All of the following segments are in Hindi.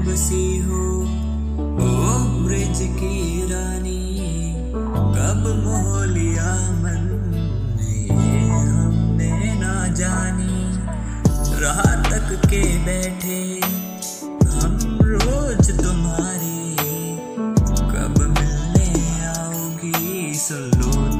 बसी हो। ओ ब्रज की रानी, कब मोह लिया मन ये हमने ना जानी? रात तक के बैठे, हम रोज तुम्हारी, कब मिलने आओगी? सुन लो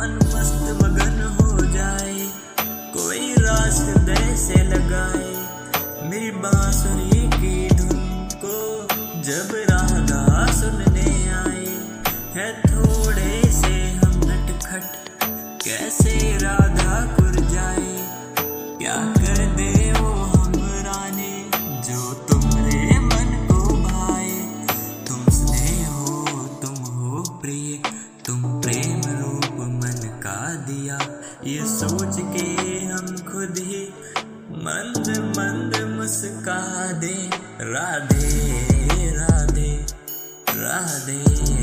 मन मस्त मगन हो जाए। कोई रास हृदय से लगाए। मेरी बांसुरी की धुन को जब राधा सुनने आए। है थोड़े से हम नटखट, कैसे राधा कुर जाए। क्या कर दे वो दिया। ये सोच के हम खुद ही मंद मंद मुस्का दे राधे राधे राधे।